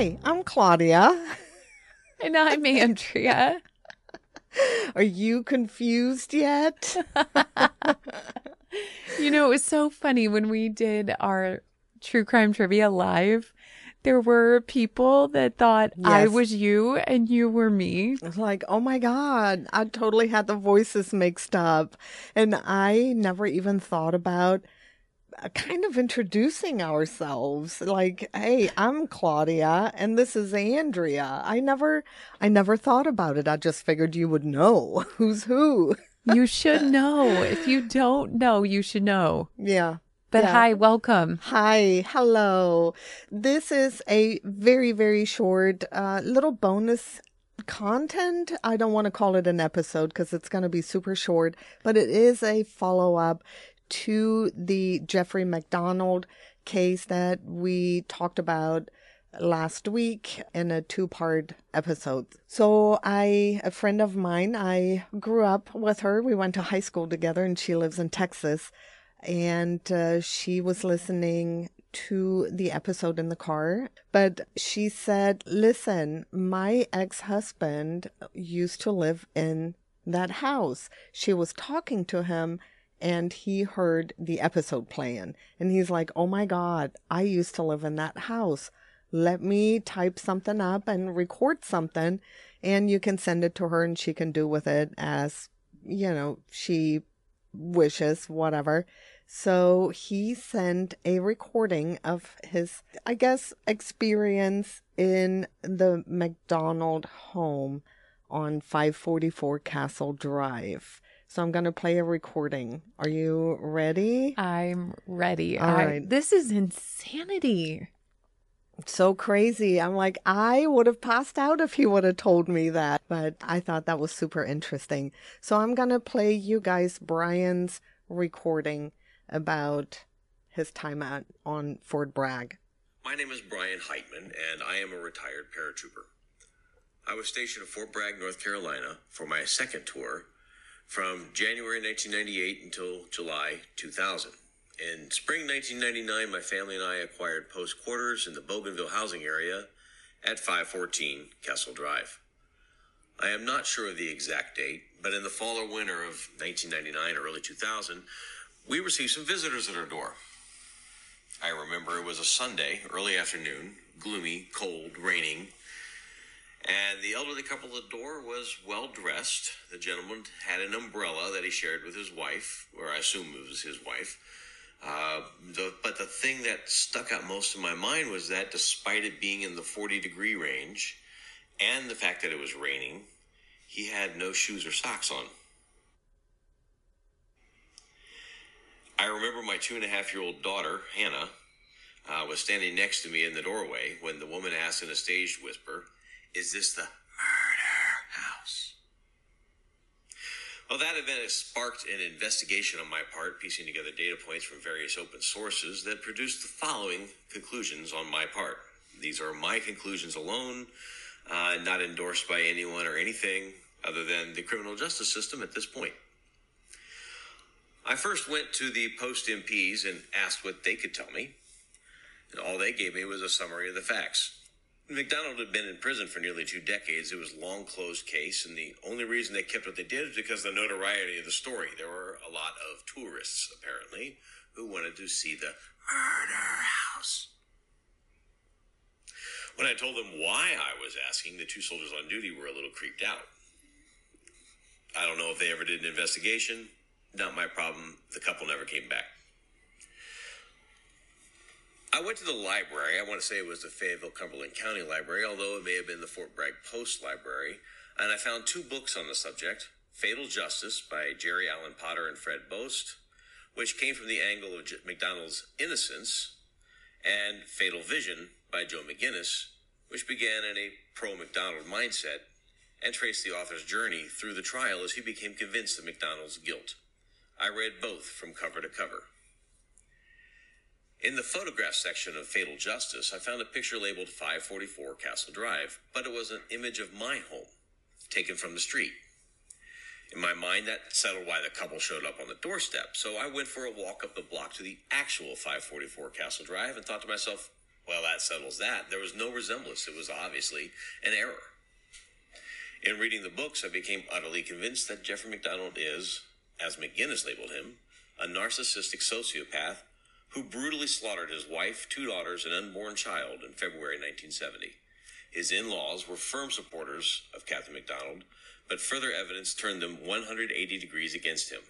Hi, I'm Claudia. And I'm Andrea. Are you confused yet? you know, it was so funny when we did our true crime trivia live. There were people that thought I was you and you were me. I was like, oh my God, I totally had the voices mixed up. And I never even thought about kind of introducing ourselves. Like, hey, I'm Claudia and this is Andrea. I never, I never thought about it. I just figured you would know who's who. You should know. If you don't know, you should know. Yeah. But Yeah. hi, welcome. Hi, hello. This is a very, very short uh, little bonus content. I don't want to call it an episode because it's going to be super short, but it is a follow up to the Jeffrey MacDonald case that we talked about last week in a two part episode. So I, a friend of mine, I grew up with her. We went to high school together and she lives in Texas and uh, she was listening to the episode in the car. But she said, Listen, my ex husband used to live in that house. She was talking to him and he heard the episode playing. And he's like, Oh my God, I used to live in that house. Let me type something up and record something, and you can send it to her and she can do with it as, you know, she wishes, whatever. So he sent a recording of his, I guess, experience in the MacDonald home on 544 Castle Drive. So I'm going to play a recording. Are you ready? I'm ready. All I- right. This is insanity. so crazy. I'm like, I would have passed out if he would have told me that. But I thought that was super interesting. So I'm going to play you guys Brian's recording about his time at on Fort Bragg. My name is Brian Heitman, and I am a retired paratrooper. I was stationed at Fort Bragg, North Carolina for my second tour from January 1998 until July 2000. In spring 1999, my family and I acquired post quarters in the Bougainville housing area at 514 Castle Drive. I am not sure of the exact date, but in the fall or winter of 1999 or early 2000, we received some visitors at our door. I remember it was a Sunday, early afternoon, gloomy, cold, raining, and the elderly couple at the door was well dressed. The gentleman had an umbrella that he shared with his wife, or I assume it was his wife. Uh, the, but the thing that stuck out most in my mind was that despite it being in the 40 degree range and the fact that it was raining, he had no shoes or socks on. I remember my two and a half year old daughter, Hannah, uh, was standing next to me in the doorway when the woman asked in a staged whisper, Is this the murder house? Well, that event has sparked an investigation on my part, piecing together data points from various open sources that produced the following conclusions on my part. These are my conclusions alone, uh, not endorsed by anyone or anything other than the criminal justice system at this point. I first went to the post MPs and asked what they could tell me. And all they gave me was a summary of the facts. MacDonald had been in prison for nearly two decades. It was a long closed case, and the only reason they kept what they did is because of the notoriety of the story. There were a lot of tourists, apparently, who wanted to see the murder house. When I told them why I was asking, the two soldiers on duty were a little creeped out. I don't know if they ever did an investigation. Not my problem. The couple never came back. I went to the library. I want to say it was the Fayetteville Cumberland County Library, although it may have been the Fort Bragg Post Library. And I found two books on the subject Fatal Justice by Jerry Allen Potter and Fred Bost, which came from the angle of J- MacDonald's innocence, and Fatal Vision by Joe McGinniss, which began in a pro MacDonald mindset and traced the author's journey through the trial as he became convinced of MacDonald's guilt. I read both from cover to cover. In the photograph section of Fatal Justice, I found a picture labeled 544 Castle Drive, but it was an image of my home, taken from the street. In my mind, that settled why the couple showed up on the doorstep, so I went for a walk up the block to the actual 544 Castle Drive and thought to myself, Well, that settles that. There was no resemblance. It was obviously an error. In reading the books, I became utterly convinced that Jeffrey MacDonald is, as McGinniss labeled him, a narcissistic sociopath who brutally slaughtered his wife, two daughters, and unborn child in February 1970. His in laws were firm supporters of Captain MacDonald, but further evidence turned them 180 degrees against him.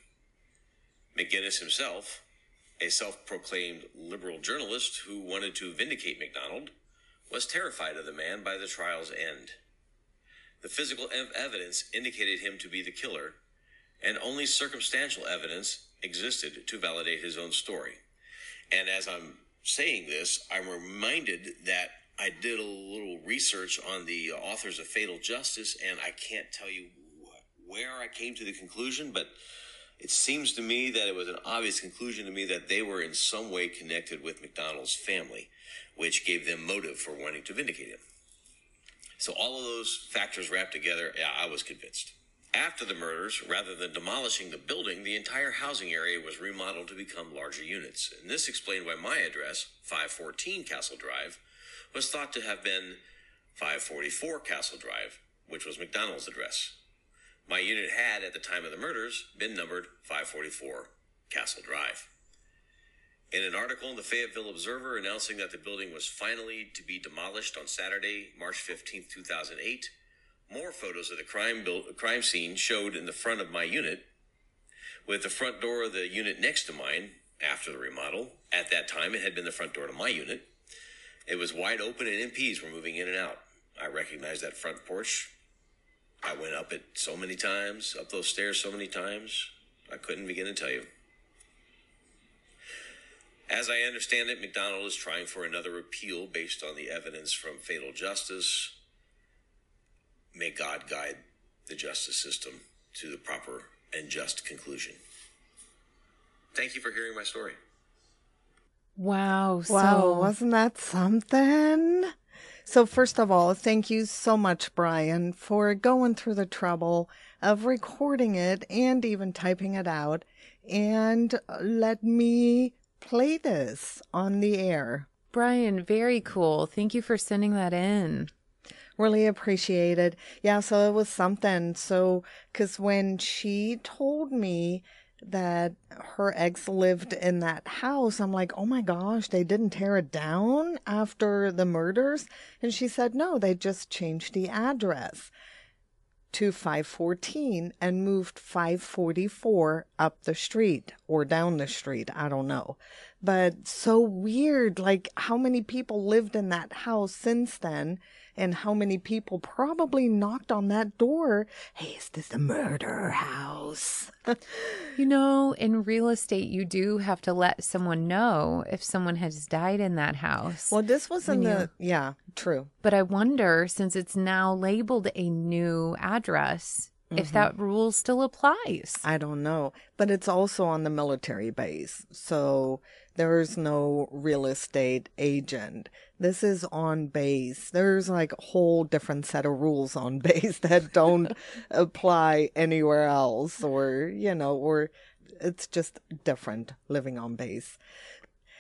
McGinniss himself, a self proclaimed liberal journalist who wanted to vindicate MacDonald, was terrified of the man by the trial's end. The physical ev- evidence indicated him to be the killer, and only circumstantial evidence existed to validate his own story. And as I'm saying this, I'm reminded that I did a little research on the authors of Fatal Justice, and I can't tell you wh- where I came to the conclusion, but it seems to me that it was an obvious conclusion to me that they were in some way connected with MacDonald's family, which gave them motive for wanting to vindicate him. So all of those factors wrapped together, yeah, I was convinced. After the murders, rather than demolishing the building, the entire housing area was remodeled to become larger units. And this explained why my address, 514 Castle Drive, was thought to have been 544 Castle Drive, which was MacDonald's address. My unit had, at the time of the murders, been numbered 544 Castle Drive. In an article in the Fayetteville Observer announcing that the building was finally to be demolished on Saturday, March 15, 2008, more photos of the crime, build, crime scene showed in the front of my unit, with the front door of the unit next to mine after the remodel. At that time, it had been the front door to my unit. It was wide open and MPs were moving in and out. I recognized that front porch. I went up it so many times, up those stairs so many times, I couldn't begin to tell you. As I understand it, MacDonald is trying for another appeal based on the evidence from fatal justice. May God guide the justice system to the proper and just conclusion. Thank you for hearing my story. Wow. Wow, So wasn't that something? So, first of all, thank you so much, Brian, for going through the trouble of recording it and even typing it out and uh, let me play this on the air. Brian, very cool. Thank you for sending that in. Really appreciated. Yeah, so it was something. So, because when she told me that her ex lived in that house, I'm like, oh my gosh, they didn't tear it down after the murders? And she said, no, they just changed the address to 514 and moved 544 up the street or down the street. I don't know. But so weird. Like, how many people lived in that house since then? And how many people probably knocked on that door? Hey, is this a murder house? You know, in real estate, you do have to let someone know if someone has died in that house. well, this was in the. Yeah, true. But I wonder, since it's now labeled a new address, if that mm-hmm. rule still applies. I don't know. But it's also on the military base. So there's no real estate agent. This is on base. There's like a whole different set of rules on base that don't apply anywhere else or, you know, or it's just different living on base.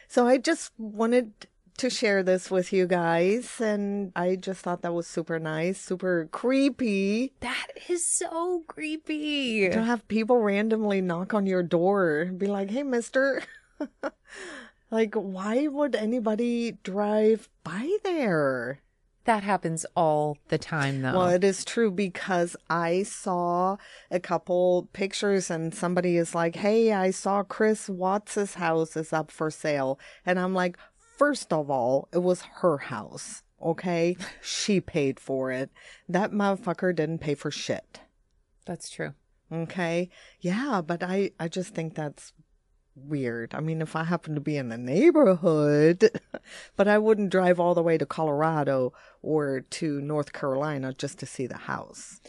So I just wanted to share this with you guys and I just thought that was super nice, super creepy. That is so creepy. to have people randomly knock on your door and be like, hey, mister. like, why would anybody drive by there? That happens all the time, though. Well, it is true because I saw a couple pictures and somebody is like, hey, I saw Chris Watts's house is up for sale. And I'm like, first of all, it was her house. Okay. she paid for it. That motherfucker didn't pay for shit. That's true. Okay. Yeah, but I I just think that's weird. I mean, if I happen to be in the neighborhood, but I wouldn't drive all the way to Colorado or to North Carolina just to see the house.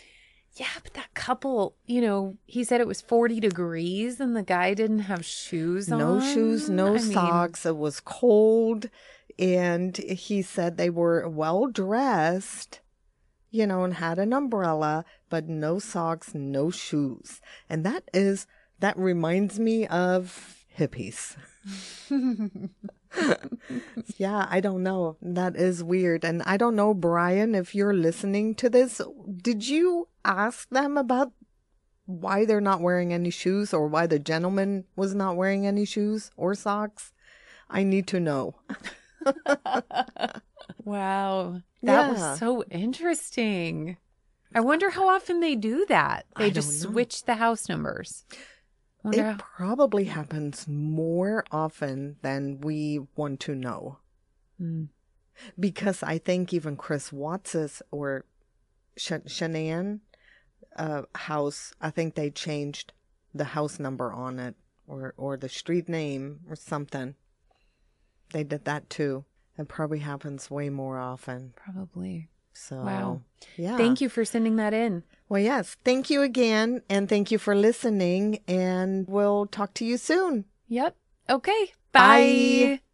Yeah, but that couple, you know, he said it was 40 degrees and the guy didn't have shoes No on. shoes, no I mean, socks. It was cold and he said they were well dressed. You know, and had an umbrella, but no socks, no shoes. And that is, that reminds me of hippies. yeah, I don't know. That is weird. And I don't know, Brian, if you're listening to this, did you ask them about why they're not wearing any shoes or why the gentleman was not wearing any shoes or socks? I need to know. wow. That Yeah. was so interesting. I wonder how often they do that. They I just switch the house numbers. It how- probably happens more often than we want to know. Hmm. Because I think even Chris Watts's or Sh- Shanann uh, house, I think they changed the house number on it or, or the street name or something. They did that too. It probably happens way more often. Probably. So, Wow. yeah. Thank you for sending that in. Well, yes. Thank you again. And thank you for listening. And we'll talk to you soon. Yep. Okay. Bye. Bye.